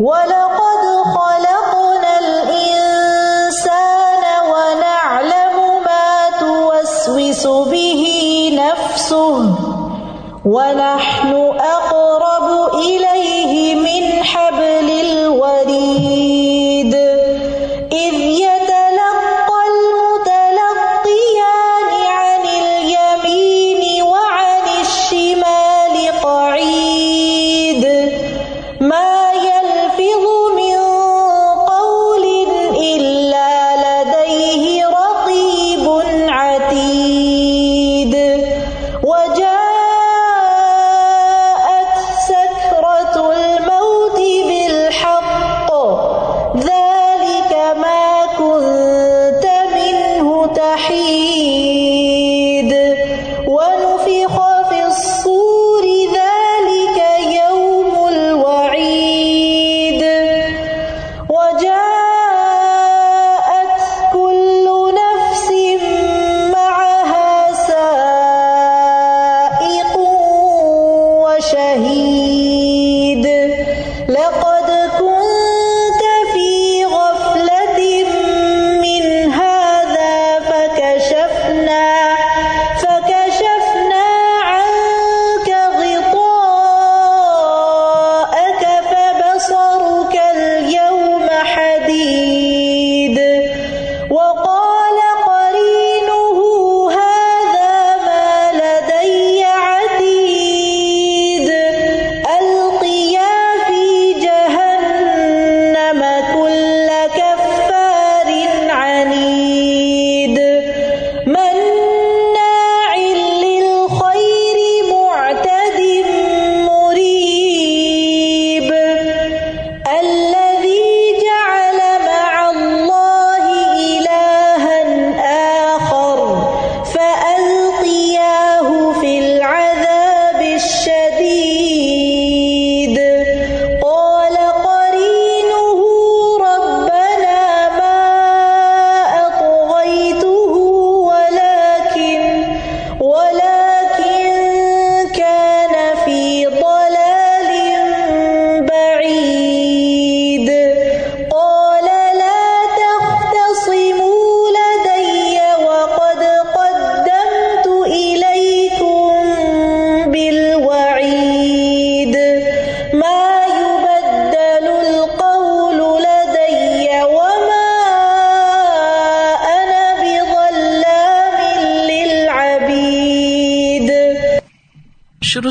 وَلَقَدْ خَلَقْنَا الْإِنسَانَ وَنَعْلَمُ مَا تُوَسْوِسُ بِهِ نَفْسُهُ وَنَحْنُ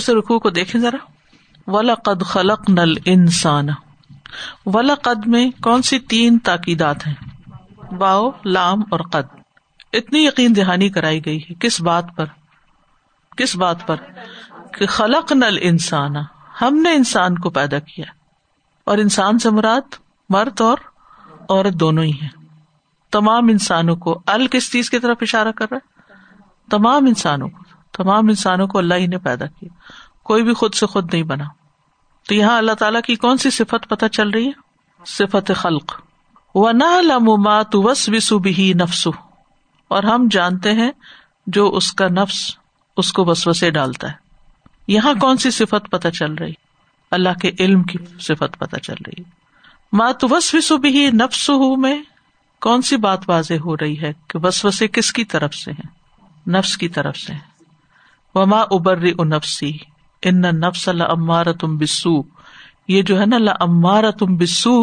شروع سے کو دیکھیں ذرا۔ ولا قد خلق نل انسان ولا قد میں کون سی تین تاکیدات ہیں؟ باؤ، لام اور قد۔ اتنی یقین دہانی کرائی گئی ہے کس بات پر؟ کس بات پر؟ کہ خلق نل انسان ہم نے انسان کو پیدا کیا۔ اور انسان سے مراد مرد اور عورت دونوں ہی ہیں۔ تمام انسانوں کو۔ ال کس چیز کی طرف اشارہ کر رہا ہے؟ تمام انسانوں کو۔ تمام انسانوں کو اللہ ہی نے پیدا کیا۔ کوئی بھی خود سے خود نہیں بنا۔ تو یہاں اللہ تعالیٰ کی کون سی صفت پتہ چل رہی ہے؟ صفت خلق۔ و نہ لمات وس وسو بھی نفسو اور ہم جانتے ہیں جو اس کا نفس اس کو وسوسے ڈالتا ہے۔ یہاں کون سی صفت پتہ چل رہی؟ اللہ کے علم کی صفت پتہ چل رہی۔ مات وس وسو بھی نفس میں کون سی بات واضح ہو رہی ہے کہ وسوسے کس کی طرف سے ہیں؟ نفس کی طرف سے ہیں۔ وما ابر نفسی ان نفس امارا تم بسو یہ جو ہے نا امارا تم بسو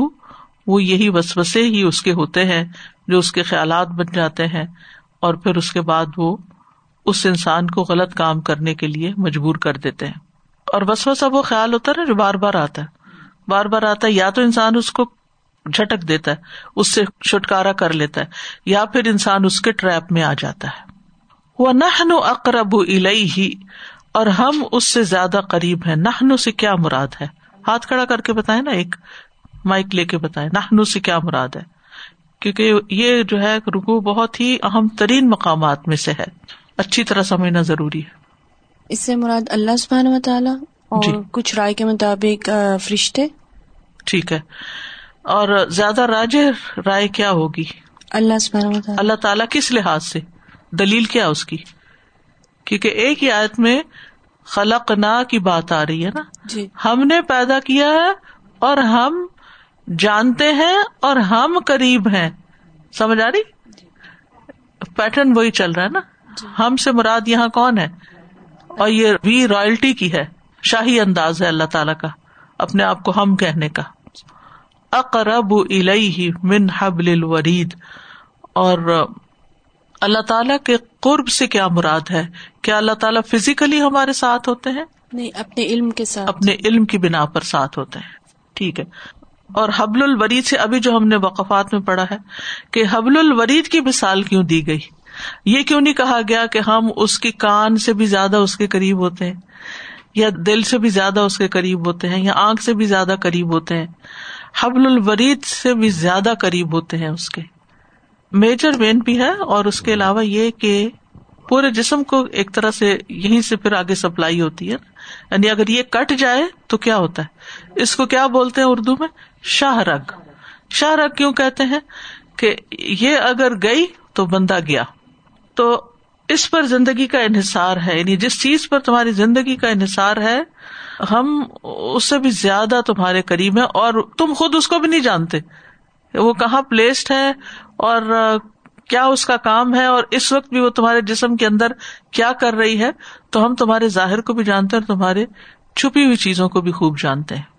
وہ یہی وسوسے ہی اس کے ہوتے ہیں جو اس کے خیالات بن جاتے ہیں، اور پھر اس کے بعد وہ اس انسان کو غلط کام کرنے کے لیے مجبور کر دیتے ہیں۔ اور وسوسا وہ خیال ہوتا ہے نا جو بار بار آتا ہے۔ بار بار آتا ہے، یا تو انسان اس کو جھٹک دیتا ہے، اس سے چھٹکارا کر لیتا ہے، یا پھر انسان اس کے ٹریپ میں آ جاتا ہے۔ وہ نہن اقرب اور ہم اس سے زیادہ قریب ہے نہنو سے کیا مراد ہے؟ ہاتھ کھڑا کر کے بتائے نا ایک مائک لے کے بتائے نہنو سے کیا مراد ہے؟ کیونکہ یہ جو ہے رکو بہت ہی اہم ترین مقامات میں سے ہے۔ اچھی طرح سمجھنا ضروری ہے۔ اس سے مراد اللہ سبحانہ و تعالیٰ اور جی۔ کچھ رائے کے مطابق فرشتے؟ ٹھیک ہے۔ اور زیادہ راج رائے کیا ہوگی؟ اللہ سبحانہ و تعالیٰ اللہ تعالیٰ کس لحاظ سے؟ دلیل کیا اس کی؟ کیونکہ ایک ہی آیت میں خلق نا کی بات آ رہی ہے نا۔ جی۔ ہم نے پیدا کیا ہے اور ہم جانتے ہیں اور ہم قریب ہیں۔ سمجھ آ رہی؟ پیٹرن وہی چل رہا ہے نا۔ ہم سے مراد یہاں کون ہے؟ اور یہ وی رائلٹی کی ہے۔ شاہی انداز ہے اللہ تعالی کا اپنے آپ کو ہم کہنے کا۔ اقرب الیہ من حبل الورید۔ اور اللہ تعالیٰ کے قرب سے کیا مراد ہے؟ کیا اللہ تعالیٰ فزیکلی ہمارے ساتھ ہوتے ہیں؟ نہیں اپنے علم کے ساتھ۔ اپنے علم کی بنا پر ساتھ ہوتے ہیں۔ ٹھیک ہے۔ اور حبل الورید سے ابھی جو ہم نے وقفات میں پڑھا ہے کہ حبل الورید کی مثال کیوں دی گئی؟ یہ کیوں نہیں کہا گیا کہ ہم اس کی کان سے بھی زیادہ اس کے قریب ہوتے ہیں؟ یا دل سے بھی زیادہ اس کے قریب ہوتے ہیں؟ یا آنکھ سے بھی زیادہ قریب ہوتے ہیں؟ حبل الورید سے بھی زیادہ قریب ہوتے ہیں اس کے۔ میجر وین بھی ہے اور اس کے علاوہ یہ کہ پورے جسم کو ایک طرح سے یہیں سے پھر آگے سپلائی ہوتی ہے۔ یعنی اگر یہ کٹ جائے تو کیا ہوتا ہے؟ اس کو کیا بولتے ہیں اردو میں؟ شاہ رگ۔ شاہ رگ کیوں کہتے ہیں؟ کہ یہ اگر گئی تو بندہ گیا۔ تو اس پر زندگی کا انحصار ہے۔ یعنی جس چیز پر تمہاری زندگی کا انحصار ہے، ہم اس سے بھی زیادہ تمہارے قریب ہیں اور تم خود اس کو بھی نہیں جانتے۔ وہ کہاں پلیسڈ ہے اور کیا اس کا کام ہے اور اس وقت بھی وہ تمہارے جسم کے اندر کیا کر رہی ہے تو ہم تمہارے ظاہر کو بھی جانتے ہیں اور تمہارے چھپی ہوئی چیزوں کو بھی خوب جانتے ہیں۔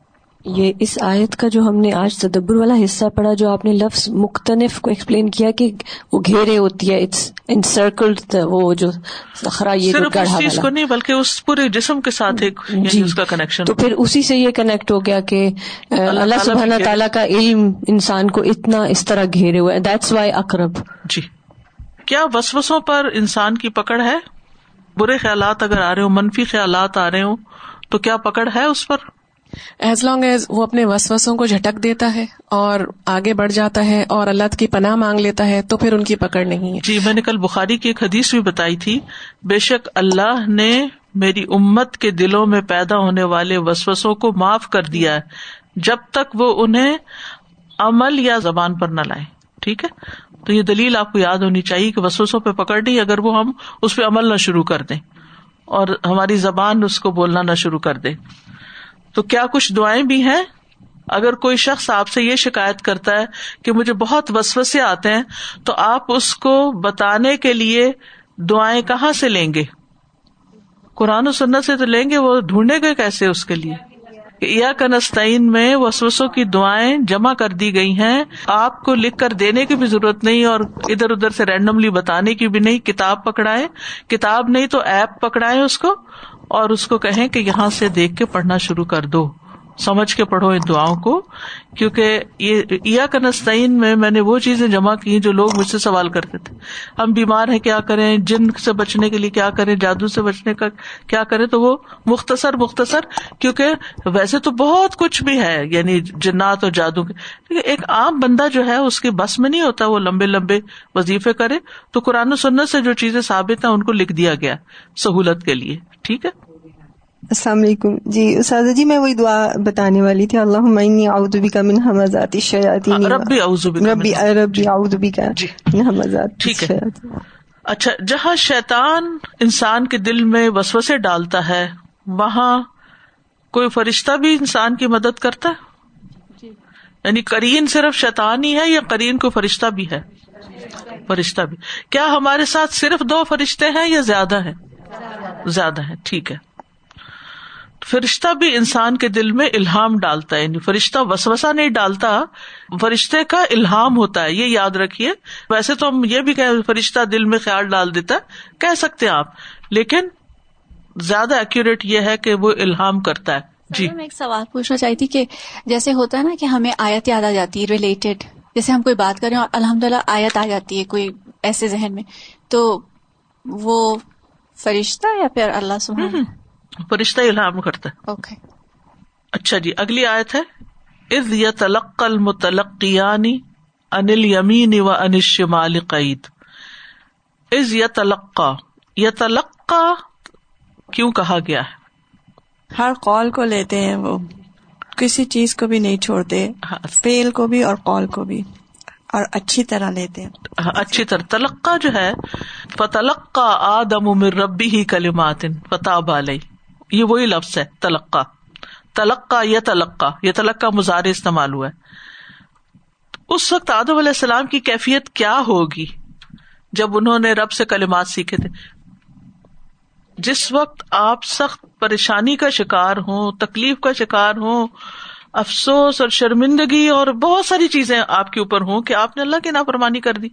یہ اس آیت کا جو ہم نے آج تدبر والا حصہ پڑھا جو آپ نے لفظ مختلف کو ایکسپلین کیا کہ وہ گھیرے ہوتی ہے اٹس انسرکلڈ وہ جو صرف اس چیز کو نہیں بلکہ اس پورے جسم کے ساتھ ایک یعنی جی اس کا کنیکشن تو پھر اسی سے یہ کنیکٹ ہو گیا کہ اللہ سبحانہ تعالیٰ کا علم انسان کو اتنا اس طرح گھیرے ہوئے۔ دیٹس وائی اقرب۔ جی۔ کیا وسوسوں پر انسان کی پکڑ ہے؟ برے خیالات اگر آ رہے ہوں منفی خیالات آ رہے ہوں تو کیا پکڑ ہے اس پر؟ ایز لانگ ایز وہ اپنے وسوسوں کو جھٹک دیتا ہے اور آگے بڑھ جاتا ہے اور اللہ کی پناہ مانگ لیتا ہے، تو پھر ان کی پکڑ نہیں ہے۔ جی میں نے کل بخاری کی ایک حدیث بھی بتائی تھی۔ بے شک اللہ نے میری امت کے دلوں میں پیدا ہونے والے وسوسوں کو معاف کر دیا ہے۔ جب تک وہ انہیں عمل یا زبان پر نہ لائے ٹھیک ہے؟ تو یہ دلیل آپ کو یاد ہونی چاہیے کہ وسوسوں پہ پکڑ نہیں، اگر وہ ہم اس پہ عمل نہ شروع کر دیں اور ہماری زبان اس کو بولنا نہ شروع کر دے۔ تو کیا کچھ دعائیں بھی ہیں؟ اگر کوئی شخص آپ سے یہ شکایت کرتا ہے کہ مجھے بہت وسوسے آتے ہیں، تو آپ اس کو بتانے کے لیے دعائیں کہاں سے لیں گے؟ قرآن و سنت سے تو لیں گے، وہ ڈھونڈے گے کیسے اس کے لیے؟ یا کنستین میں وسوسوں کی دعائیں جمع کر دی گئی ہیں، آپ کو لکھ کر دینے کی بھی ضرورت نہیں اور ادھر ادھر سے رینڈملی بتانے کی بھی نہیں، کتاب پکڑائے کتاب نہیں تو ایپ پکڑائے اس کو۔ اور اس کو کہیں کہ یہاں سے دیکھ کے پڑھنا شروع کر دو۔ سمجھ کے پڑھو ان دعاؤں کو، کیونکہ یہ کنستین میں میں نے وہ چیزیں جمع کی جو لوگ مجھ سے سوال کرتے تھے۔ ہم بیمار ہیں، کیا کریں؟ جن سے بچنے کے لیے کیا کریں؟ جادو سے بچنے کا کیا کریں؟ تو وہ مختصر مختصر، کیونکہ ویسے تو بہت کچھ بھی ہے یعنی جنات اور جادو کے۔ لیکن ایک عام بندہ جو ہے، اس کے بس میں نہیں ہوتا، وہ لمبے لمبے وظیفے کرے۔ تو قرآن و سنت سے جو چیزیں ثابت ہیں، ان کو لکھ دیا گیا سہولت کے لیے۔ ٹھیک ہے؟ السلام علیکم۔ جی اساتذہ جی میں وہی دعا بتانے والی تھی۔ اللہ عمنی اعوذ بک من حمزات الشیاطین۔ ربی اعوذ بک من ربی ربی اعوذ بک جی۔ من حمزات ٹھیک ہے۔ الشیاطین۔ اچھا جہاں شیطان انسان کے دل میں وسوسے ڈالتا ہے وہاں کوئی فرشتہ بھی انسان کی مدد کرتا ہے؟ یعنی کرین صرف شیطان ہی ہے یا کرین کوئی فرشتہ بھی ہے؟ فرشتہ بھی۔ کیا ہمارے ساتھ صرف دو فرشتے ہیں یا زیادہ ہے زیادہ ہے ٹھیک ہے۔ فرشتہ بھی انسان کے دل میں الہام ڈالتا ہے یعنی فرشتہ وسوسا نہیں ڈالتا فرشتے کا الہام ہوتا ہے یہ یاد رکھیے۔ ویسے تو ہم یہ بھی کہ فرشتہ دل میں خیال ڈال دیتا ہے کہہ سکتے ہیں آپ لیکن زیادہ ایکوریٹ یہ ہے کہ وہ الہام کرتا ہے۔ جی۔ میں ایک سوال پوچھنا چاہتی کہ جیسے ہوتا ہے نا کہ ہمیں آیت یاد آ جاتی ہے ریلیٹڈ جیسے ہم کوئی بات کریں اور الحمد للہ آیت آ جاتی ہے کوئی ایسے ذہن میں تو وہ فرشتہ یا پھر اللہ سبحانہ؟ فرشتہ الہام کرتا ہے۔ اوکے اچھا جی اگلی آیت ہے۔ از یتلق المتلقیانی انل یمین و ان الشمال قید۔ از یتلقا یتلقا کیوں کہا گیا ہے؟ ہر قول کو لیتے ہیں وہ۔ کسی چیز کو بھی نہیں چھوڑتے ہاں، فیل کو بھی اور قول کو بھی اور اچھی طرح لیتے ہیں۔ ہاں، اچھی طرح۔ تلقا جو ہے فتلقا آدم من ربی ہی کلمات فتاب علیہ۔ یہ وہی لفظ ہے، تلقا۔ تلقا یا تلقا، یہ تلقا مظاہرے استعمال ہوا ہے۔ اس وقت آدم علیہ السلام کی کیفیت کیا ہوگی؟ جب انہوں نے رب سے کلمات سیکھے تھے۔ جس وقت آپ سخت پریشانی کا شکار ہوں، تکلیف کا شکار ہوں، افسوس اور شرمندگی اور بہت ساری چیزیں آپ کے اوپر ہوں کہ آپ نے اللہ کی نافرمانی کر دی۔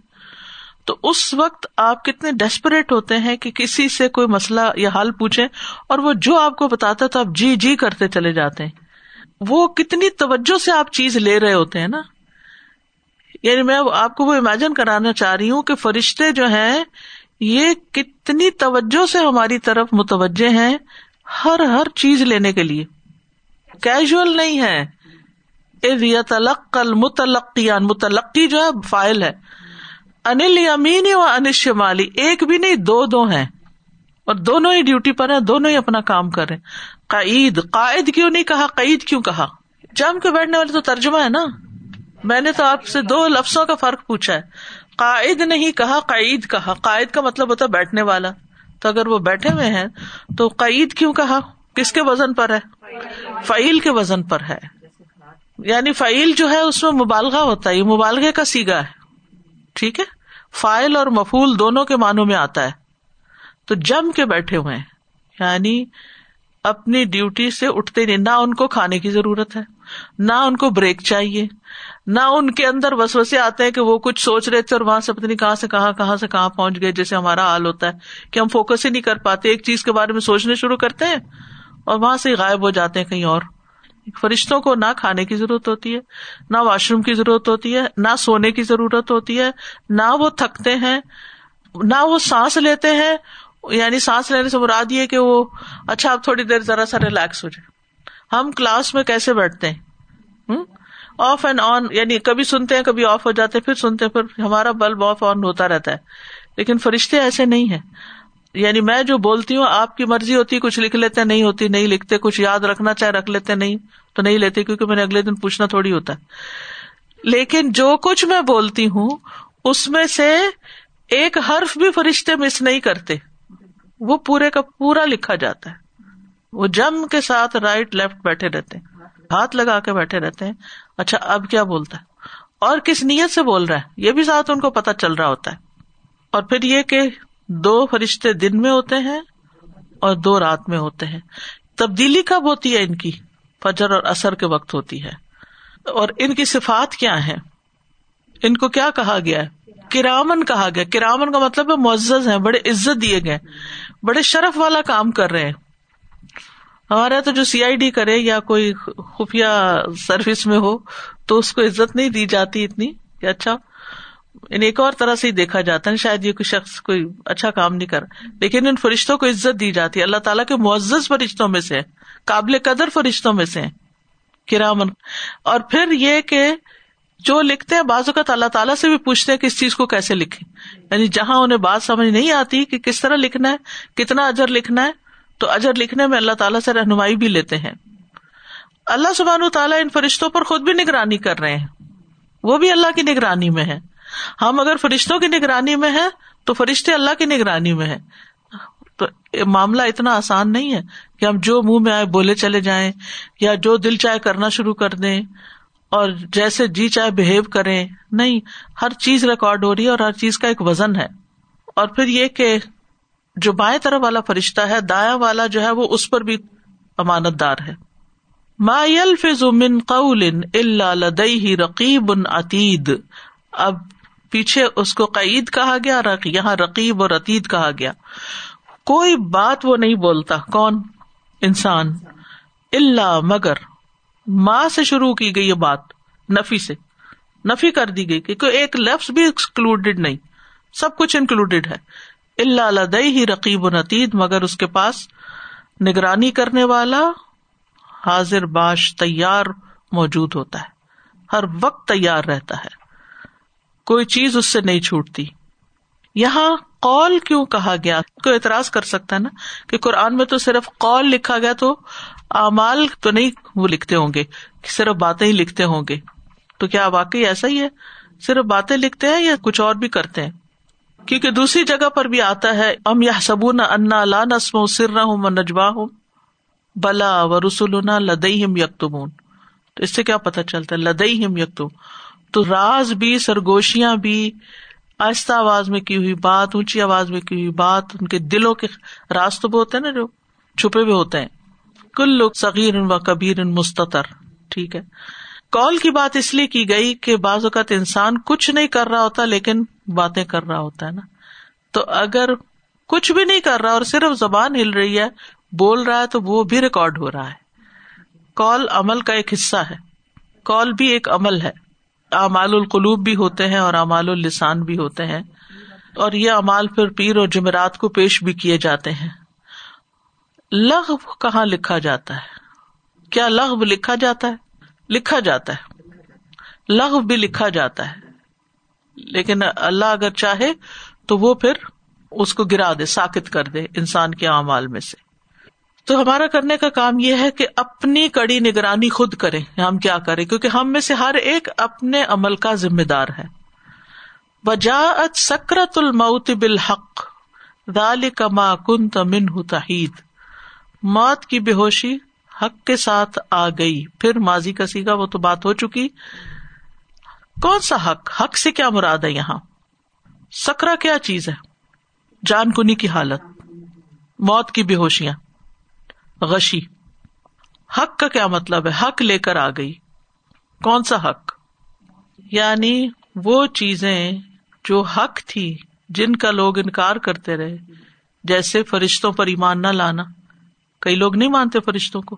تو اس وقت آپ کتنے ڈیسپریٹ ہوتے ہیں کہ کسی سے کوئی مسئلہ یا حل پوچھے اور وہ جو آپ کو بتاتا تو آپ جی جی کرتے چلے جاتے ہیں۔ وہ کتنی توجہ سے آپ چیز لے رہے ہوتے ہیں نا۔ یعنی میں آپ کو وہ امیجن کرانا چاہ رہی ہوں کہ فرشتے جو ہیں، یہ کتنی توجہ سے ہماری طرف متوجہ ہیں ہر ہر چیز لینے کے لیے۔ کیجول نہیں ہے۔ تلق متلقیان متلقی جو ہے فائل ہے۔ انل امین و انش شمالی، ایک بھی نہیں، دو دو ہیں۔ اور دونوں ہی ڈیوٹی پر ہیں، دونوں ہی اپنا کام کر رہے ہیں۔ قائد قائد کیوں نہیں کہا قید کیوں کہا؟ جم کے بیٹھنے والے تو ترجمہ ہے نا۔ میں نے تو آپ سے دو لفظوں کا فرق پوچھا ہے۔ قائد نہیں کہا، قائد کہا۔ قائد کا مطلب ہوتا ہے بیٹھنے والا۔ تو اگر وہ بیٹھے ہوئے ہیں، تو قید کیوں کہا؟ کس کے وزن پر ہے؟ فعیل کے وزن پر ہے۔ یعنی فعیل جو ہے، اس میں مبالغہ ہوتا ہے، یہ مبالغے کا سیگا ہے۔ ٹھیک ہے؟ فائل اور مفول دونوں کے معنوں میں آتا ہے۔ تو جم کے بیٹھے ہوئے ہیں۔ یعنی اپنی ڈیوٹی سے اٹھتے نہیں، نہ ان کو کھانے کی ضرورت ہے، نہ ان کو بریک چاہیے، نہ ان کے اندر وسوسے آتے ہیں کہ وہ کچھ سوچ رہے تھے اور وہاں سے پتنی کہاں سے کہاں کہاں سے کہاں پہنچ گئے، جیسے ہمارا حال ہوتا ہے کہ ہم فوکس ہی نہیں کر پاتے، ایک چیز کے بارے میں سوچنے شروع کرتے ہیں اور وہاں سے غائب ہو جاتے ہیں کہیں اور۔ فرشتوں کو نہ کھانے کی ضرورت ہوتی ہے، نہ واش روم کی ضرورت ہوتی ہے، نہ سونے کی ضرورت ہوتی ہے، نہ وہ تھکتے ہیں، نہ وہ سانس لیتے ہیں یعنی سانس لینے سے مراد یہ کہ وہ اچھا اب تھوڑی دیر ذرا سا ریلیکس ہو جائے۔ ہم کلاس میں کیسے بیٹھتے ہیں؟ آف اینڈ آن یعنی کبھی سنتے ہیں، کبھی آف ہو جاتے پھر سنتے پھر ہمارا بلب آف آن ہوتا رہتا ہے۔ لیکن فرشتے ایسے نہیں ہے یعنی میں جو بولتی ہوں، آپ کی مرضی ہوتی، کچھ لکھ لیتے، نہیں ہوتی، نہیں لکھتے، کچھ یاد رکھنا چاہے، رکھ لیتے، نہیں، تو نہیں لیتے، کیونکہ میں نے اگلے دن پوچھنا تھوڑی ہوتا ہے۔ لیکن جو کچھ میں بولتی ہوں، اس میں سے ایک حرف بھی فرشتے مس نہیں کرتے۔ وہ پورے کا پورا لکھا جاتا ہے۔ وہ جم کے ساتھ رائٹ لیفٹ بیٹھے رہتے ہیں۔ ہاتھ لگا کے بیٹھے رہتے ہیں۔ اچھا اب کیا بولتا ہے؟ اور کس نیت سے بول رہا ہے؟ یہ بھی ساتھ ان کو پتا چل رہا ہوتا ہے۔ اور پھر یہ کہ دو فرشتے دن میں ہوتے ہیں اور دو رات میں ہوتے ہیں۔ تبدیلی کب ہوتی ہے ان کی؟ فجر اور اثر کے وقت ہوتی ہے۔ اور ان کی صفات کیا ہے ان کو کیا کہا گیا ہے؟ کرامن کہا گیا۔ کرامن کا مطلب ہے معزز ہے بڑے عزت دیے گئے بڑے شرف والا کام کر رہے ہیں۔ ہمارا تو جو سی آئی ڈی کرے یا کوئی خفیہ سروس میں ہو تو اس کو عزت نہیں دی جاتی اتنی۔ کہ اچھا۔ ان ایک اور طرح سے ہی دیکھا جاتا ہے، شاید یہ کوئی شخص کوئی اچھا کام نہیں کر، لیکن ان فرشتوں کو عزت دی جاتی ہے۔ اللہ تعالیٰ کے معزز فرشتوں میں سے، قابل قدر فرشتوں میں سے، کرامن۔ اور پھر یہ کہ جو لکھتے ہیں، بعض اوقات اللہ تعالیٰ سے بھی پوچھتے ہیں کہ اس چیز کو کیسے لکھیں۔ یعنی جہاں انہیں بات سمجھ نہیں آتی کہ کس طرح لکھنا ہے، کتنا اجر لکھنا ہے، تو اجر لکھنے میں اللہ تعالیٰ سے رہنمائی بھی لیتے ہیں۔ اللہ سبحان تعالیٰ ان فرشتوں پر خود بھی نگرانی کر رہے ہیں۔ وہ بھی اللہ کی نگرانی میں ہے ہم اگر فرشتوں کی نگرانی میں ہے تو فرشتے اللہ کی نگرانی میں ہے تو معاملہ اتنا آسان نہیں ہے کہ ہم جو منہ میں آئے بولے چلے جائیں یا جو دل چاہے کرنا شروع کر دیں اور جیسے جی چاہے بہیو کریں۔ نہیں، ہر چیز ریکارڈ ہو رہی ہے اور ہر چیز کا ایک وزن ہے۔ اور پھر یہ کہ جو بائیں طرف والا فرشتہ ہے دایا والا جو ہے، وہ اس پر بھی امانت دار ہے۔ ما يلفظ من قول الا لديه رقیب عتید۔ اب پیچھے اس کو قید کہا گیا یہاں رقیب اور عتید کہا گیا۔ کوئی بات وہ نہیں بولتا۔ کون؟ انسان۔ اللہ مگر۔ ماں سے شروع کی گئی یہ بات۔ نفی سے۔ نفی کر دی گئی کہ ایک لفظ بھی ایکسکلوڈیڈ نہیں۔ سب کچھ انکلوڈیڈ ہے۔ اللہ ہی رقیب و نتید مگر اس کے پاس نگرانی کرنے والا حاضر باش تیار موجود ہوتا ہے۔ ہر وقت تیار رہتا ہے۔ کوئی چیز اس سے نہیں چھوٹتی۔ یہاں قول کیوں کہا گیا؟ کوئی اعتراض کر سکتا ہے نا کہ قرآن میں تو صرف قول لکھا گیا تو اعمال تو نہیں وہ لکھتے ہوں گے، صرف باتیں ہی لکھتے ہوں گے۔ تو کیا واقعی ایسا ہی ہے؟ صرف باتیں لکھتے ہیں یا کچھ اور بھی کرتے ہیں؟ کیونکہ دوسری جگہ پر بھی آتا ہے، ام یا سبو نہ انا لا نسم سر نہ ہوں نجوا ہوں بلا و رسول لدئی ہم یکتمون تو اس سے کیا پتا چلتا ہے؟ لدئی ہم یکتم تو راز بھی، سرگوشیاں بھی، آہستہ آواز میں کی ہوئی بات، اونچی آواز میں کی ہوئی بات، ان کے دلوں کے راز تو ہوتے ہیں نا جو چھپے ہوئے ہوتے ہیں۔ کل لوگ صغیر و کبیر مستطر ٹھیک ہے۔ کال کی بات اس لیے کی گئی کہ بعض اوقات انسان کچھ نہیں کر رہا ہوتا لیکن باتیں کر رہا ہوتا ہے نا۔ تو اگر کچھ بھی نہیں کر رہا اور صرف زبان ہل رہی ہے، بول رہا ہے تو وہ بھی ریکارڈ ہو رہا ہے۔ کال عمل کا ایک حصہ ہے۔ کال بھی ایک عمل ہے۔ اعمال القلوب بھی ہوتے ہیں اور امال السان بھی ہوتے ہیں۔ اور یہ امال پھر پیر اور جمعرات کو پیش بھی کیے جاتے ہیں۔ لغ کہاں لکھا جاتا ہے؟ کیا لغ لکھا جاتا ہے؟ لکھا جاتا ہے۔ لغ بھی لکھا جاتا ہے۔ لیکن اللہ اگر چاہے تو وہ پھر اس کو گرا دے، ساکت کر دے انسان کے اعمال میں سے۔ تو ہمارا کرنے کا کام یہ ہے کہ اپنی کڑی نگرانی خود کرے ہم کیا کریں، کیونکہ ہم میں سے ہر ایک اپنے عمل کا ذمہ دار ہے۔ وجاعت سکرت الموت بالحق دال کما کن تمن تحید۔ موت کی بے ہوشی حق کے ساتھ آ گئی۔ پھر ماضی کا سیگا، وہ تو بات ہو چکی۔ کون سا حق؟ حق سے کیا مراد ہے یہاں؟ سکرا کیا چیز ہے؟ جان کنی کی حالت۔ موت کی بے ہوشیاں۔ غشی۔ حق کا کیا مطلب ہے؟ حق لے کر آ گئی۔ کون سا حق؟ یعنی وہ چیزیں جو حق تھی، جن کا لوگ انکار کرتے رہے، جیسے فرشتوں پر ایمان نہ لانا۔ کئی لوگ نہیں مانتے فرشتوں کو۔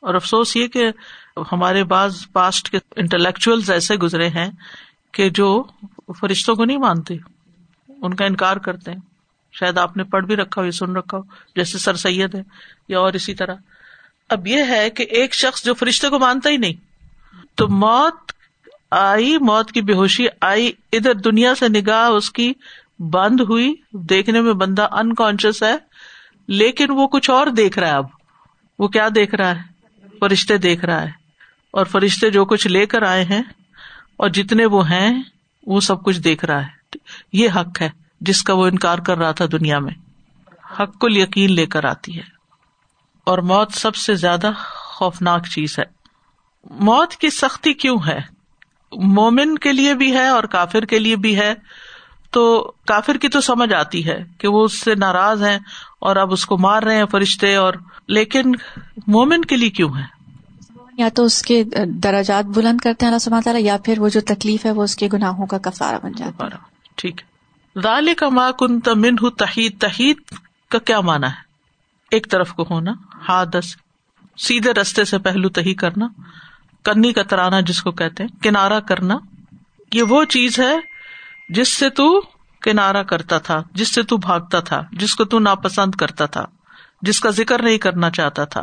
اور افسوس یہ کہ ہمارے بعض پاسٹ کے انٹلیکچل ایسے گزرے ہیں کہ جو فرشتوں کو نہیں مانتے، ان کا انکار کرتے ہیں۔ شاید آپ نے پڑھ بھی رکھا ہو یا سن رکھا ہو، جیسے سر سید ہے یا اور اسی طرح۔ اب یہ ہے کہ ایک شخص جو فرشتے کو مانتا ہی نہیں، تو موت آئی، موت کی بے ہوشی آئی، ادھر دنیا سے نگاہ اس کی بند ہوئی۔ دیکھنے میں بندہ انکانشیس ہے، لیکن وہ کچھ اور دیکھ رہا ہے اب۔ وہ کیا دیکھ رہا ہے؟ فرشتے دیکھ رہا ہے۔ اور فرشتے جو کچھ لے کر آئے ہیں، اور جتنے وہ ہیں، وہ سب کچھ دیکھ رہا ہے۔ یہ حق ہے۔ جس کا وہ انکار کر رہا تھا دنیا میں حق یقین لے کر آتی ہے۔ اور موت سب سے زیادہ خوفناک چیز ہے۔ موت کی سختی کیوں ہے؟ مومن کے لیے بھی ہے اور کافر کے لیے بھی ہے۔ تو کافر کی تو سمجھ آتی ہے کہ وہ اس سے ناراض ہیں اور اب اس کو مار رہے ہیں فرشتے اور لیکن مومن کے لیے کیوں ہے؟ یا تو اس کے درجات بلند کرتے ہیں اللہ تعالیٰ یا پھر وہ جو تکلیف ہے وہ اس کے گناہوں کا کفارہ بن جاتا ہے۔ ٹھیک۔ ہے رال کا ماں کن تمن تحید تحید کا کیا مانا ہے؟ ایک طرف کو ہونا ہادس سیدھے رستے سے پہلو تہی کرنا، کنی کا ترانا جس کو کہتے ہیں کنارا کرنا، یہ وہ چیز ہے جس سے تو کنارا کرتا تھا، جس سے تو بھاگتا تھا، جس کو تو ناپسند کرتا تھا، جس کا ذکر نہیں کرنا چاہتا تھا۔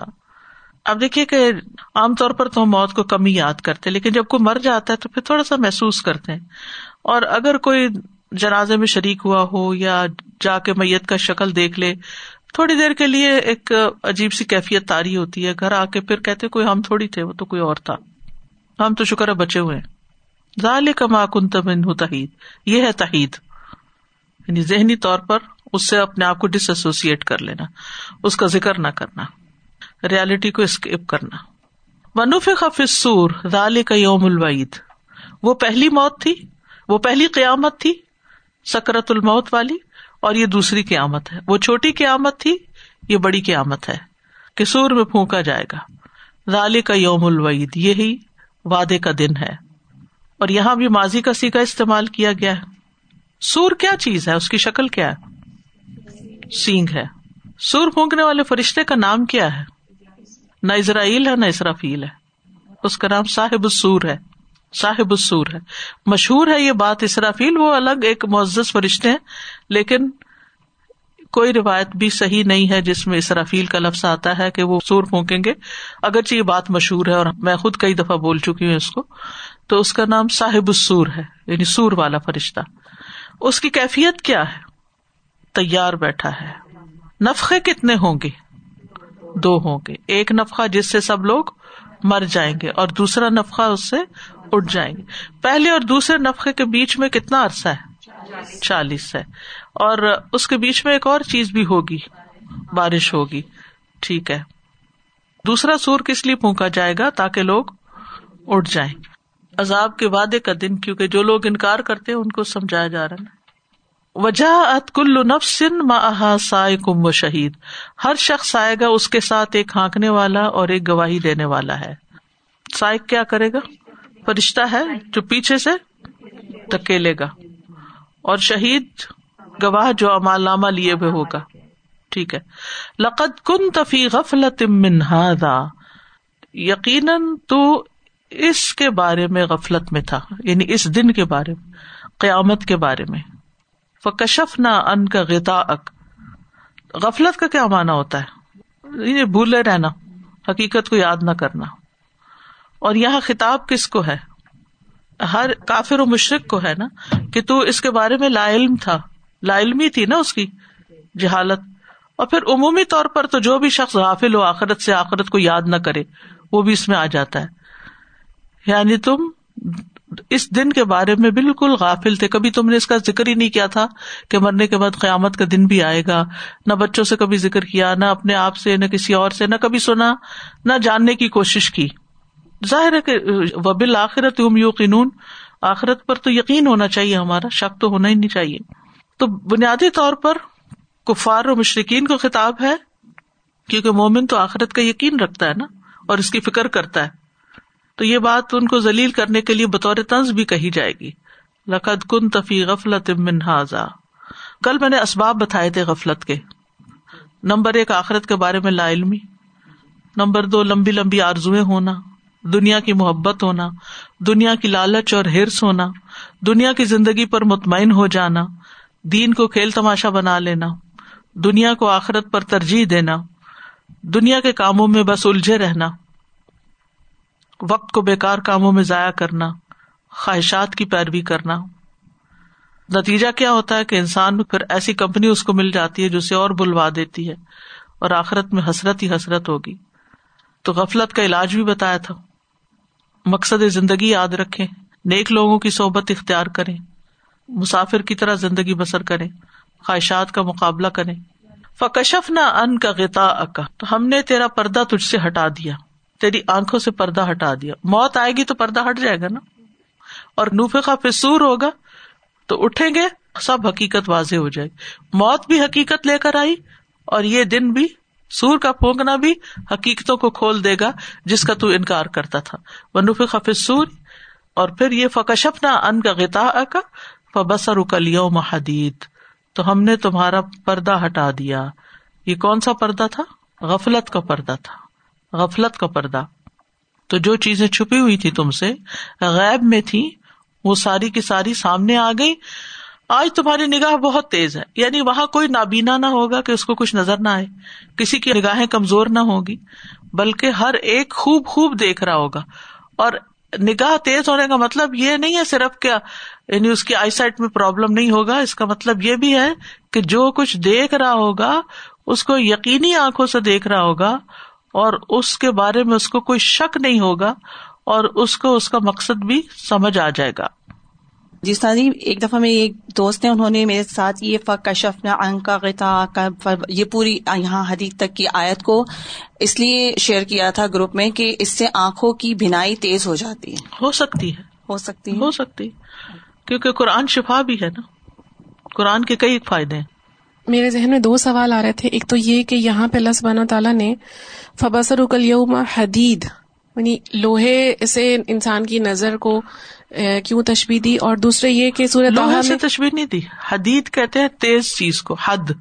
اب دیکھیے کہ عام طور پر تو ہم موت کو کم ہی یاد کرتے لیکن جب کوئی مر جاتا ہے تو پھر تھوڑا سا محسوس کرتے ہیں۔ اور اگر کوئی جنازے میں شریک ہوا ہو یا جا کے میت کا شکل دیکھ لے، تھوڑی دیر کے لیے ایک عجیب سی کیفیت تاری ہوتی ہے۔ گھر آ کے پھر کہتے کوئی ہم تھوڑی تھے، وہ تو کوئی اور تھا۔ ہم تو شکر ہے بچے ہوئے ظال کا ماکن تمن تحید یہ ہے تحید یعنی ذہنی طور پر اس سے اپنے آپ کو ڈس ایسوسیٹ کر لینا۔ اس کا ذکر نہ کرنا۔ ریالٹی کو اسکیپ کرنا۔ منوف خف سور ظال کا یوم الوعید وہ پہلی موت تھی، وہ پہلی قیامت تھی سکرت الموت والی اور یہ دوسری قیامت ہے۔ وہ چھوٹی قیامت تھی، یہ بڑی قیامت ہے۔ کہ سور میں پھونکا جائے گا۔ ظال کا یوم الوعید، یہی وعدے کا دن ہے۔ اور یہاں بھی ماضی کا سیکا استعمال کیا گیا ہے۔ سور کیا چیز ہے؟ اس کی شکل کیا ہے؟ سینگ ہے۔ سور پھونکنے والے فرشتے کا نام کیا ہے؟ نہ اسرائیل ہے، نہ اسرافیل ہے۔ اس کا نام صاحب السور ہے۔ صاحب السور ہے۔ مشہور ہے یہ بات اسرافیل، وہ الگ ایک معزز فرشتے ہیں، لیکن کوئی روایت بھی صحیح نہیں ہے جس میں اسرافیل کا لفظ آتا ہے کہ وہ سور پھونکیں گے۔ اگرچہ یہ بات مشہور ہے اور میں خود کئی دفعہ بول چکی ہوں اس کو، تو اس کا نام صاحب السور ہے یعنی سور والا فرشتہ۔ اس کی کیفیت کیا ہے؟ تیار بیٹھا ہے۔ نفقے کتنے ہوں گے؟ دو ہوں گے۔ ایک نفقہ جس سے سب لوگ مر جائیں گے اور دوسرا نفقہ اس سے اٹھ جائیں گے۔ پہلے اور دوسرے نفقے کے بیچ میں کتنا عرصہ ہے؟ چالیس ہے۔ اور اس کے بیچ میں ایک اور چیز بھی ہوگی۔ بارش ہوگی۔ ٹھیک ہے۔ دوسرا سور کس لیے پونکا جائے گا تاکہ لوگ اٹھ جائیں؟ عذاب کے وعدے کا دن، کیونکہ جو لوگ انکار کرتے ہیں ان کو سمجھایا جا رہا ہے۔ وجہ ات کل نفسن ما سائے کم و شہید۔ ہر شخص آئے گا اس کے ساتھ ایک ہانکنے والا اور ایک گواہی دینے والا ہے۔ سائق کیا کرے گا؟ فرشتہ ہے جو پیچھے سے دکیلے گا۔ اور شہید گواہ جو امال نامہ لیے ہوئے ہوگا۔ ٹھیک ہے۔ لقد کن تفی غفلت من یقیناً تو اس کے بارے میں غفلت میں تھا یعنی اس دن کے بارے میں، قیامت کے بارے میں۔ فکشف نہ ان کا غتا اک غفلت کا کیا مانا ہوتا ہے؟ یعنی بھولے رہنا، حقیقت کو یاد نہ کرنا۔ اور یہاں خطاب کس کو ہے؟ ہر کافر و مشرق کو ہے نا، کہ تو اس کے بارے میں لا علم تھا، لا علمی تھی نا اس کی جہالت۔ اور پھر عمومی طور پر تو جو بھی شخص غافل ہو آخرت سے آخرت کو یاد نہ کرے، وہ بھی اس میں آ جاتا ہے۔ یعنی تم اس دن کے بارے میں بالکل غافل تھے۔ کبھی تم نے اس کا ذکر ہی نہیں کیا تھا کہ مرنے کے بعد قیامت کا دن بھی آئے گا۔ نہ بچوں سے کبھی ذکر کیا، نہ اپنے آپ سے، نہ کسی اور سے، نہ کبھی سنا، نہ جاننے کی کوشش کی۔ ظاہر ہے کہ وبل آخرت ام یو قنون آخرت پر تو یقین ہونا چاہیے ہمارا، شک تو ہونا ہی نہیں چاہیے۔ تو بنیادی طور پر کفار و مشرقین کو خطاب ہے، کیونکہ مومن تو آخرت کا یقین رکھتا ہے نا، اور اس کی فکر کرتا ہے۔ تو یہ بات ان کو ذلیل کرنے کے لیے بطور طنز بھی کہی جائے گی۔ لقد کن تفی غفلت من حاضا کل میں نے اسباب بتائے تھے غفلت کے۔ نمبر ایک، آخرت کے بارے میں لا علمی۔ نمبر دو، لمبی لمبی آرزویں ہونا۔ دنیا کی محبت ہونا۔ دنیا کی لالچ اور ہرس ہونا۔ دنیا کی زندگی پر مطمئن ہو جانا۔ دین کو کھیل تماشا بنا لینا۔ دنیا کو آخرت پر ترجیح دینا۔ دنیا کے کاموں میں بس الجھے رہنا۔ وقت کو بیکار کاموں میں ضائع کرنا، خواہشات کی پیروی کرنا۔ نتیجہ کیا ہوتا ہے کہ انسان پھر ایسی کمپنی اس کو مل جاتی ہے جو اسے اور بلوا دیتی ہے اور آخرت میں حسرت ہی حسرت ہوگی۔ تو غفلت کا علاج بھی بتایا تھا۔ مقصد زندگی یاد رکھے نیک لوگوں کی صحبت اختیار کرے مسافر کی طرح زندگی بسر کرے خواہشات کا مقابلہ کرے فکشف نہ ان کا غتا اکا تو ہم نے تیرا پردہ تجھ سے ہٹا دیا۔ تیری آنکھوں سے پردہ ہٹا دیا۔ موت آئے گی تو پردہ ہٹ جائے گا نا۔ اور نوفے کا فسور ہوگا تو اٹھیں گے، سب حقیقت واضح ہو جائے گی۔ موت بھی حقیقت لے کر آئی اور یہ دن بھی، سور کا پھونکنا بھی حقیقتوں کو کھول دے گا جس کا تو انکار کرتا تھا۔ وہ نوفے کا اور پھر یہ فکشپ نہ ان کا غتا کا فبسر کلیو محدید تو ہم نے تمہارا پردہ ہٹا دیا۔ یہ کون سا پردہ تھا؟ غفلت کا پردہ تھا۔ غفلت کا پردہ۔ تو جو چیزیں چھپی ہوئی تھی تم سے غیب میں تھی وہ ساری کی ساری سامنے آ گئی۔ آج تمہاری نگاہ بہت تیز ہے۔ یعنی وہاں کوئی نابینا نہ ہوگا کہ اس کو کچھ نظر نہ آئے۔ کسی کی نگاہیں کمزور نہ ہوگی، بلکہ ہر ایک خوب خوب دیکھ رہا ہوگا۔ اور نگاہ تیز ہونے کا مطلب یہ نہیں ہے صرف کیا یعنی اس کی آئی سائٹ میں پرابلم نہیں ہوگا، اس کا مطلب یہ بھی ہے کہ جو کچھ دیکھ رہا ہوگا، اس کو یقینی آنکھوں سے دیکھ رہا ہوگا۔ اور اس کے بارے میں اس کو کوئی شک نہیں ہوگا اور اس کو اس کا مقصد بھی سمجھ آ جائے گا۔ جی جی ایک دفعہ میری ایک دوست نے انہوں نے میرے ساتھ یہ فکشف انگ کا غطا یہ پوری یہاں حدیث تک کی آیت کو اس لیے شیئر کیا تھا گروپ میں کہ اس سے آنکھوں کی بینائی تیز ہو جاتی ہے۔ ہو سکتی ہے۔ ہو سکتی ہو سکتی۔ کیونکہ قرآن شفا بھی ہے نا۔ قرآن کے کئی فائدے ہیں۔ میرے ذہن میں دو سوال آ رہے تھے۔ ایک تو یہ کہ یہاں پہ اللہ سبحانہ تعالیٰ نے فبصر اکل یوم حدید یعنی لوہے سے انسان کی نظر کو کیوں تشبیح دی؟ اور دوسرے یہ کہ سورت سے تشبیح نہیں دی حدید کہتے ہیں تیز چیز کو حد۔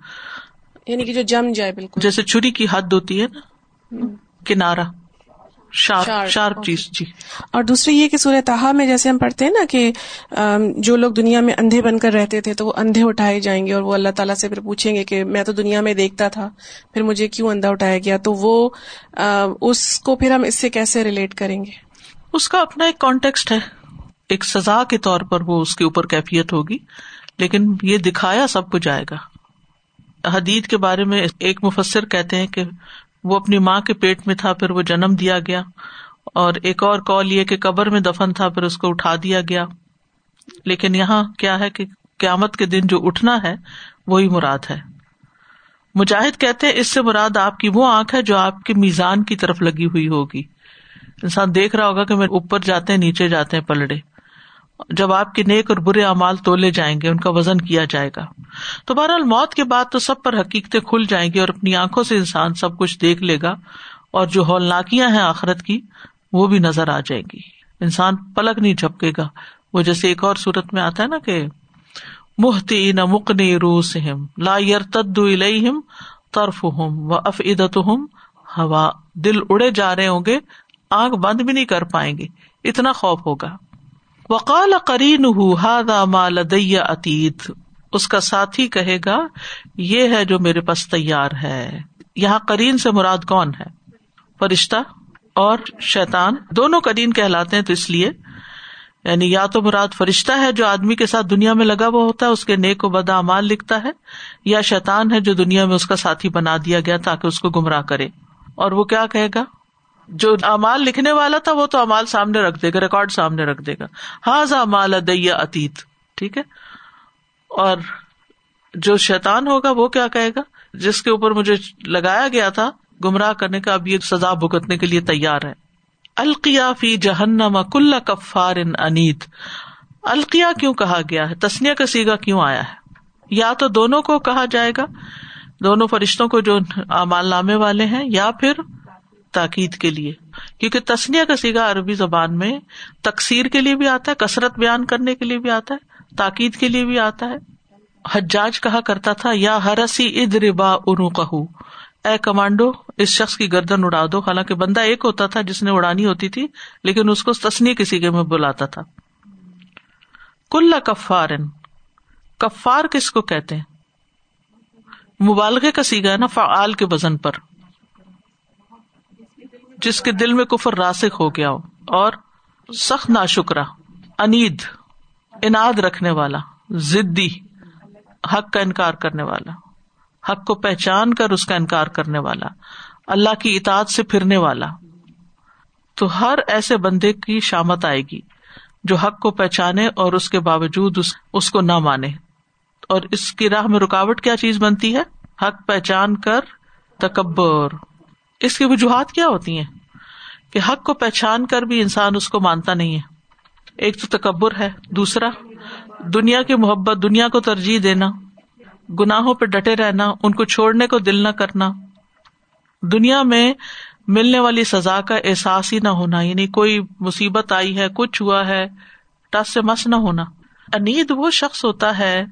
یعنی کہ جو جم جائے بالکل۔ جیسے چھری کی حد ہوتی ہے نا کنارا شارپ شارپ چیز جی۔ اور دوسری یہ کہ سورہ تاہا میں جیسے ہم پڑھتے ہیں نا کہ جو لوگ دنیا میں اندھے بن کر رہتے تھے تو وہ اندھے اٹھائے جائیں گے اور وہ اللہ تعالیٰ سے پھر پوچھیں گے کہ میں تو دنیا میں دیکھتا تھا پھر مجھے کیوں اندھا اٹھایا گیا؟ تو وہ اس کو پھر ہم اس سے کیسے ریلیٹ کریں گے؟ اس کا اپنا ایک کانٹیکسٹ ہے۔ ایک سزا کے طور پر وہ اس کے اوپر کیفیت ہوگی لیکن یہ دکھایا سب کو جائے گا۔ حدید کے بارے میں ایک مفسر کہتے ہیں کہ وہ اپنی ماں کے پیٹ میں تھا، پھر وہ جنم دیا گیا۔ اور ایک اور کال یہ کہ قبر میں دفن تھا، پھر اس کو اٹھا دیا گیا۔ لیکن یہاں کیا ہے کہ قیامت کے دن جو اٹھنا ہے، وہی مراد ہے۔ مجاہد کہتے اس سے مراد آپ کی وہ آنکھ ہے جو آپ کے میزان کی طرف لگی ہوئی ہوگی۔ انسان دیکھ رہا ہوگا کہ میرے اوپر جاتے ہیں، نیچے جاتے ہیں، پلڑے۔ جب آپ کے نیک اور برے اعمال تولے جائیں گے، ان کا وزن کیا جائے گا۔ تو بہرحال موت کے بعد تو سب پر حقیقتیں کھل جائیں گی اور اپنی آنکھوں سے انسان سب کچھ دیکھ لے گا اور جو ہولناکیاں ہیں آخرت کی، وہ بھی نظر آ جائیں گی۔ انسان پلک نہیں جھپکے گا۔ وہ جیسے ایک اور صورت میں آتا ہے نا کہ محتی نہ مکنی روس ہم لا یر تد الم طرف ہوں و اف ادت ہوں ہوا دل اڑے جا رہے ہوں گے، آنکھ بند بھی نہیں کر پائیں گے۔ اتنا خوف ہوگا۔ وقال کرین ہاد مال دیا اتیت اس کا ساتھی کہے گا، یہ ہے جو میرے پاس تیار ہے۔ یہاں کرین سے مراد کون ہے؟ فرشتہ اور شیتان دونوں کرین کہلاتے ہیں تو اس لیے یعنی یا تو مراد فرشتہ ہے جو آدمی کے ساتھ دنیا میں لگا ہوا ہوتا ہے، اس کے نیک و بدا امال لکھتا ہے، یا شیتان ہے جو دنیا میں اس کا ساتھی بنا دیا گیا تاکہ اس کو گمراہ کرے۔ اور وہ کیا کہے گا؟ جو امال لکھنے والا تھا وہ تو امال سامنے رکھ دے گا، ریکارڈ سامنے رکھ دے گا۔ ہاض امال ادیا اتیت، ٹھیک ہے؟ اور جو شیتان ہوگا وہ کیا کہے گا؟ جس کے اوپر مجھے لگایا گیا تھا گمراہ کرنے کا، اب یہ سزا بھگتنے کے لیے تیار ہے۔ القیا فی جہنم کل کفار انیت۔ القیا کیوں کہا گیا ہے؟ تسنیا کا سیگا کیوں آیا ہے؟ یا تو دونوں کو کہا جائے گا، دونوں فرشتوں کو جو امال نامے والے ہیں، یا پھر تاکید کے لیے، کیونکہ تسنیا کا سیگا عربی زبان میں تقسیر کے لیے بھی آتا ہے، کثرت بیان کرنے کے لیے بھی آتا ہے، تاکید کے لیے بھی آتا ہے۔ حجاج کہا کرتا تھا، یا ہرسی اد ربا انو کہ اے کمانڈو، اس شخص کی گردن اڑا دو۔ حالانکہ بندہ ایک ہوتا تھا جس نے اڑانی ہوتی تھی، لیکن اس کو تسنی کے سیگے میں بلاتا تھا۔ کل کفار کفار کس کو کہتے ہیں؟ مبالغے کا سیگا ہے نا، فعال کے وزن پر۔ جس کے دل میں کفر راسک ہو گیا ہو اور سخت نا شکرا انید اناد رکھنے والا ضدی حق کا انکار کرنے والا حق کو پہچان کر اس کا انکار کرنے والا اللہ کی اطاعت سے پھرنے والا تو ہر ایسے بندے کی شامت آئے گی جو حق کو پہچانے اور اس کے باوجود اس, اس کو نہ مانے۔ اور اس کی راہ میں رکاوٹ کیا چیز بنتی ہے؟ حق پہچان کر تکبر۔ اس کی وجوہات کیا ہوتی ہیں؟ کہ حق کو پہچان کر بھی انسان اس کو مانتا نہیں ہے۔ ایک تو تکبر ہے، دوسرا، دنیا کی محبت، دنیا کو ترجیح دینا، گناہوں پہ ڈٹے رہنا، ان کو چھوڑنے کو دل نہ کرنا۔ دنیا میں ملنے والی سزا کا احساس ہی نہ ہونا یعنی کوئی مصیبت آئی ہے، کچھ ہوا ہے، ٹس سے مس نہ ہونا۔ انید وہ شخص ہوتا ہے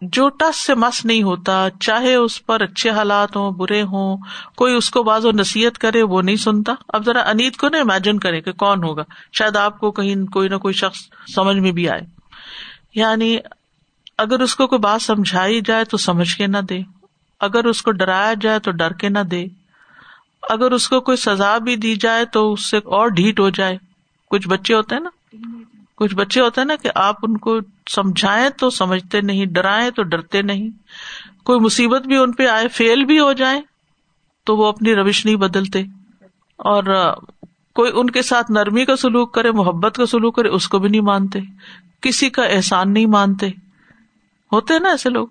جو ٹس سے مس نہیں ہوتا، چاہے اس پر اچھے حالات ہوں، برے ہوں، کوئی اس کو باز و نصیحت کرے، وہ نہیں سنتا۔ اب ذرا انیت کو نا امیجن کرے کہ کون ہوگا۔ شاید آپ کو کہیں کوئی نہ کوئی شخص سمجھ میں بھی آئے۔ یعنی اگر اس کو کوئی بات سمجھائی جائے تو سمجھ کے نہ دے۔ اگر اس کو ڈرایا جائے تو ڈر کے نہ دے۔ اگر اس کو کوئی سزا بھی دی جائے تو اس سے اور ڈھیٹ ہو جائے۔ کچھ بچے ہوتے ہیں نا کچھ بچے ہوتے ہیں نا کہ آپ ان کو سمجھائیں تو سمجھتے نہیں، ڈرائیں تو ڈرتے نہیں۔ کوئی مصیبت بھی ان پہ آئے، فیل بھی ہو جائے تو وہ اپنی روش نہیں بدلتے۔ اور کوئی ان کے ساتھ نرمی کا سلوک کرے، محبت کا سلوک کرے، اس کو بھی نہیں مانتے۔ کسی کا احسان نہیں مانتے۔ ہوتے ہیں نا ایسے لوگ۔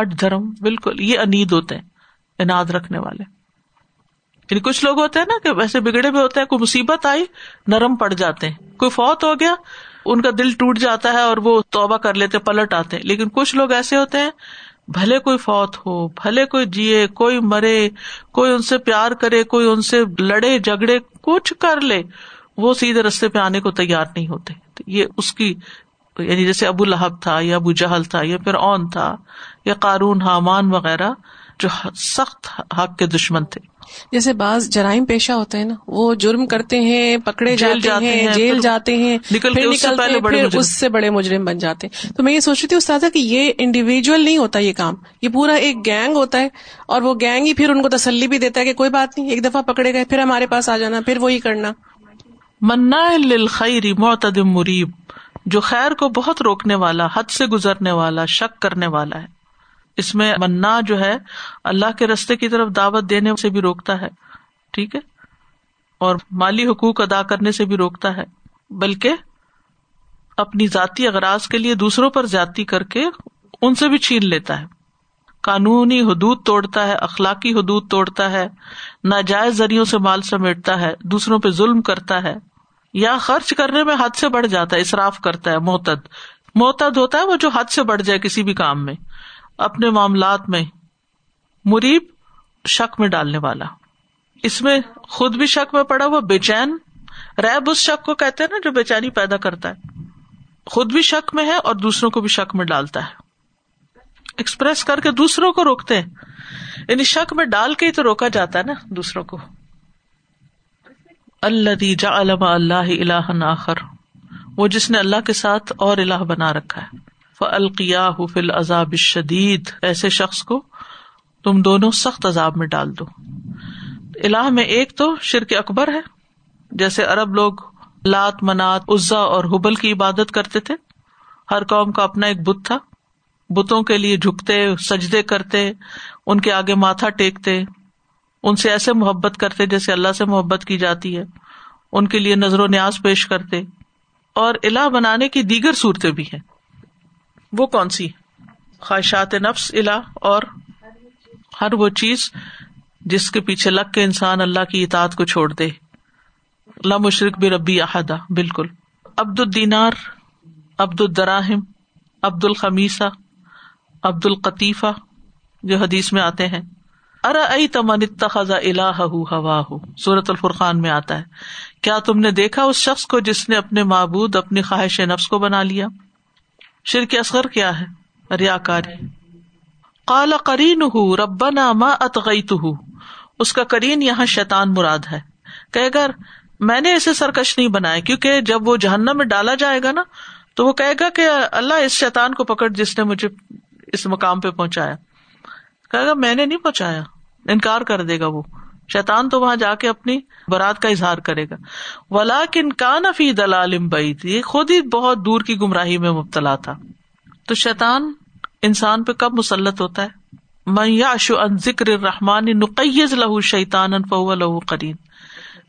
ہٹ دھرم، بالکل، یہ انید ہوتے ہیں، اناد رکھنے والے۔ یعنی کچھ لوگ ہوتے ہیں نا کہ ویسے بگڑے ہوئے ہوتے ہیں، کوئی مصیبت آئی، نرم پڑ جاتے ہیں۔ کوئی فوت ہو گیا ان کا دل ٹوٹ جاتا ہے اور وہ توبہ کر لیتے پلٹ آتے لیکن کچھ لوگ ایسے ہوتے ہیں، بھلے کوئی فوت ہو، بھلے کوئی جیے، کوئی مرے، کوئی ان سے پیار کرے، کوئی ان سے لڑے، جھگڑے، کچھ کر لے، وہ سیدھے رستے پہ آنے کو تیار نہیں ہوتے۔ یہ اس کی یعنی جیسے ابو لہب تھا یا ابو جہل تھا یا پھر اون تھا یا قارون، حامان وغیرہ، جو سخت حق کے دشمن تھے۔ جیسے بعض جرائم پیشہ ہوتے ہیں نا وہ جرم کرتے ہیں پکڑے جاتے ہیں جیل جاتے ہیں پھر نکلتے ہیں پھر اس سے بڑے مجرم بن جاتے ہیں۔ تو میں یہ سوچ رہی تھی استاد کہ یہ انڈیویجل نہیں ہوتا یہ کام۔ یہ پورا ایک گینگ ہوتا ہے اور وہ گینگ ہی پھر ان کو تسلی بھی دیتا ہے کہ کوئی بات نہیں ایک دفعہ پکڑے گئے پھر ہمارے پاس آ جانا پھر وہی کرنا۔ منا للخیر معتدم مریب جو خیر کو بہت روکنے والا حد سے گزرنے والا شک کرنے والا ہے۔ اس میں منا جو ہے اللہ کے رستے کی طرف دعوت دینے سے بھی روکتا ہے، ٹھیک ہے؟ اور مالی حقوق ادا کرنے سے بھی روکتا ہے، بلکہ اپنی ذاتی اغراض کے لیے دوسروں پر زیادتی کر کے ان سے بھی چھین لیتا ہے۔ قانونی حدود توڑتا ہے، اخلاقی حدود توڑتا ہے، ناجائز ذریعوں سے مال سمیٹتا ہے، دوسروں پہ ظلم کرتا ہے، یا خرچ کرنے میں حد سے بڑھ جاتا ہے اصراف کرتا ہے محتد محتد ہوتا ہے وہ جو حد سے بڑھ جائے کسی بھی کام میں۔ اپنے معاملات میں مریب شک میں ڈالنے والا۔ اس میں خود بھی شک میں پڑا ہوا بے چین، ریب اس شک کو کہتے ہیں نا جو بے چینی پیدا کرتا ہے۔ خود بھی شک میں ہے اور دوسروں کو بھی شک میں ڈالتا ہے۔ ایکسپریس کر کے دوسروں کو روکتے ہیں۔ یعنی شک میں ڈال کے ہی تو روکا جاتا ہے نا دوسروں کو۔ اللہ جا علم اللہ اللہ آخر۔ وہ جس نے اللہ کے ساتھ اور اللہ بنا رکھا ہے۔ فلقیا فل عذاب شدید ایسے شخص کو تم دونوں سخت عذاب میں ڈال دو۔ اللہ میں ایک تو شرک اکبر ہے، جیسے ارب لوگ لات، منات، عزا اور حبل کی عبادت کرتے تھے۔ ہر قوم کا اپنا ایک بت تھا۔ بتوں کے لیے جھکتے، سجدے کرتے، ان کے آگے ماتھا ٹیکتے، ان سے ایسے محبت کرتے جیسے اللہ سے محبت کی جاتی ہے۔ ان کے لیے نظر و نیاز پیش کرتے۔ اور الہ بنانے کی دیگر صورتیں بھی ہیں۔ وہ کون سی؟ خواہشات نفس، الہ اور ہر وہ چیز جس کے پیچھے لگ کے انسان اللہ کی اطاعت کو چھوڑ دے۔ اللہ مشرق بھی ربی احدہ بالکل۔ عبد الدینار، عبد الدراہم، عبد الخمیسہ، عبد القطیفہ، جو حدیث میں آتے ہیں۔ ارا ائی تمن اتخذ الہ ہوا ہو سورت الفرقان میں آتا ہے۔ کیا تم نے دیکھا اس شخص کو جس نے اپنے معبود، اپنی خواہش نفس کو بنا لیا؟ شرک اصغر کیا ہے؟ ریا کاری کالا کرین ہوں ربنا ما اتغیت اس کا کرین یہاں شیطان مراد ہے۔ کہ اگر میں نے اسے سرکش نہیں بنایا، کیونکہ جب وہ جہنم میں ڈالا جائے گا نا، تو وہ کہے گا کہ اللہ اس شیطان کو پکڑ جس نے مجھے اس مقام پہ پہنچایا۔ کہے گا میں نے نہیں پہنچایا، انکار کر دے گا وہ۔ شیطان تو وہاں جا کے اپنی برات کا اظہار کرے گا۔ ولا کن کا نفی دلال بعید یہ خود ہی بہت دور کی گمراہی میں مبتلا تھا۔ تو شیطان انسان پہ کب مسلط ہوتا ہے؟ میں یاشو ان ذکر رحمان نقیز لہو شیطان فو لہو کرین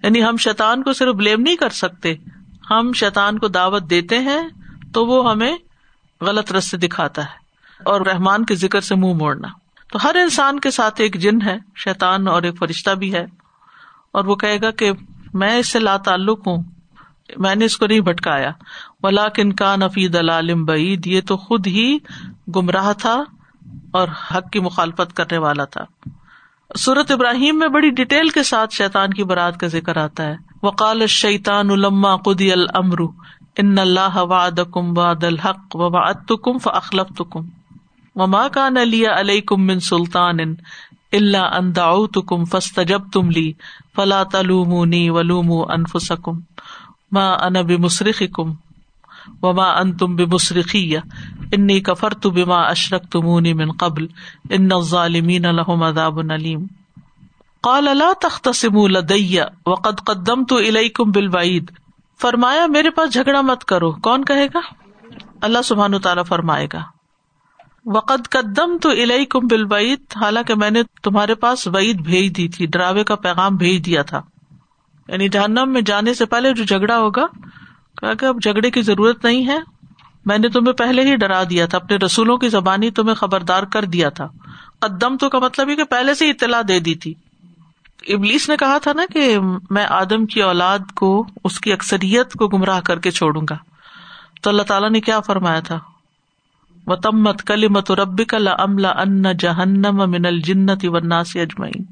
یعنی ہم شیطان کو صرف بلیم نہیں کر سکتے، ہم شیطان کو دعوت دیتے ہیں تو وہ ہمیں غلط رستے دکھاتا ہے اور رحمان کے ذکر سے منہ موڑنا۔ تو ہر انسان کے ساتھ ایک جن ہے، شیطان اور ایک فرشتہ بھی ہے۔ اور وہ کہے گا کہ میں اس سے لا تعلق ہوں، میں نے اس کو نہیں بھٹکایا۔ ولا کن کا نفی دلالم بعید یہ تو خود ہی گمراہ تھا اور حق کی مخالفت کرنے والا تھا۔ سورت ابراہیم میں بڑی ڈیٹیل کے ساتھ شیطان کی برات کا ذکر آتا ہے۔ وقال شیطان الما قدی المر ان اللہ واد کم واد الحق و کم فخلف کم وما کان علی علیہ کم من سلطان اللہ انداؤ کم فست جب تم لی فلا تلومونی ولوم انفسکم ما انا بمصرخ کم وما ان تم بمصرخی انی کفر تو بما اشرک تمونی من قبل. ان الظالمین لهم عذاب علیم قال لا تختصموا لدي وقد قدمت اليكم بالبعید فرمایا میرے پاس جھگڑا مت کرو. کون کہے گا؟ اللہ سبحان تعالیٰ فرمائے گا. وقت قدم تو الہی کم بل بعید حالانکہ میں نے تمہارے پاس وعید بھیج دی تھی، ڈراوے کا پیغام بھیج دیا تھا۔ یعنی جہنم میں جانے سے پہلے جو جھگڑا ہوگا کہ اب جھگڑے کی ضرورت نہیں ہے، میں نے تمہیں پہلے ہی ڈرا دیا تھا، اپنے رسولوں کی زبانی تمہیں خبردار کر دیا تھا۔ قدم تو کا مطلب یہ کہ پہلے سے اطلاع دے دی تھی۔ ابلیس نے کہا تھا نا کہ میں آدم کی اولاد کو، اس کی اکثریت کو گمراہ کر کے چھوڑوں گا۔ تو اللہ تعالیٰ نے کیا فرمایا تھا؟ و تمت کلی مت رب کل املا ان جہنم من الجنت ورناس اجمعین۔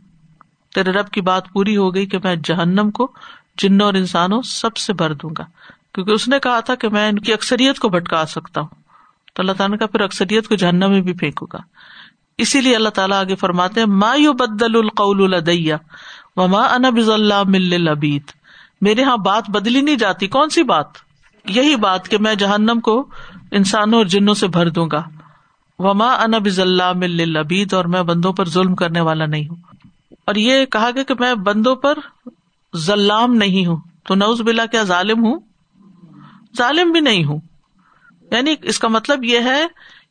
تیرے رب کی بات پوری ہو گئی کہ میں جہنم کو جنوں اور انسانوں سب سے بھر دوں گا۔ کیونکہ اس نے کہا تھا کہ میں ان کی اکثریت کو بھٹکا سکتا ہوں۔ تو اللہ تعالیٰ کا پھر اکثریت کو جہنم میں بھی پھینکوں گا۔ اسی لیے اللہ تعالیٰ آگے فرماتے ہیں، ما یو بدل القول الدیا و ماں انب اللہ مل ابید میرے یہاں بات بدلی نہیں جاتی۔ کون سی بات؟ یہی بات کہ میں جہنم کو انسانوں اور جنوں سے بھر دوں گا۔ وما انب اللہ مل ابید اور میں بندوں پر ظلم کرنے والا نہیں ہوں۔ اور یہ کہا گیا کہ میں بندوں پر ضلام نہیں ہوں۔ تو نوز بلا کیا ظالم ہوں؟ ظالم بھی نہیں ہوں۔ یعنی اس کا مطلب یہ ہے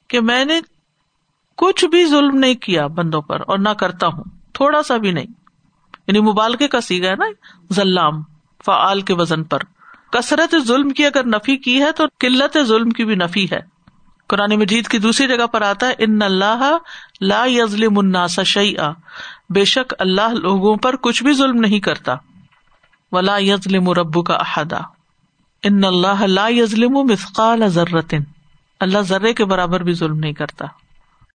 کہ میں نے کچھ بھی ظلم نہیں کیا بندوں پر اور نہ کرتا ہوں۔ تھوڑا سا بھی نہیں۔ یعنی مبالکے کا سیگا ہے نا ذلام فعال کے وزن پر۔ کثرت ظلم کی اگر نفی کی ہے تو قلت ظلم کی بھی نفی ہے۔ قرآن مجید کی دوسری جگہ پر آتا ہے، ان اللہ لا یزلم الناس شیئا۔ بے شک اللہ لوگوں پر کچھ بھی ظلم نہیں کرتا۔ ولا یزلم ربو کا احدا۔ ان اللہ لا یزلم مثقال ذرۃ اللہ ذرے کے برابر بھی ظلم نہیں کرتا۔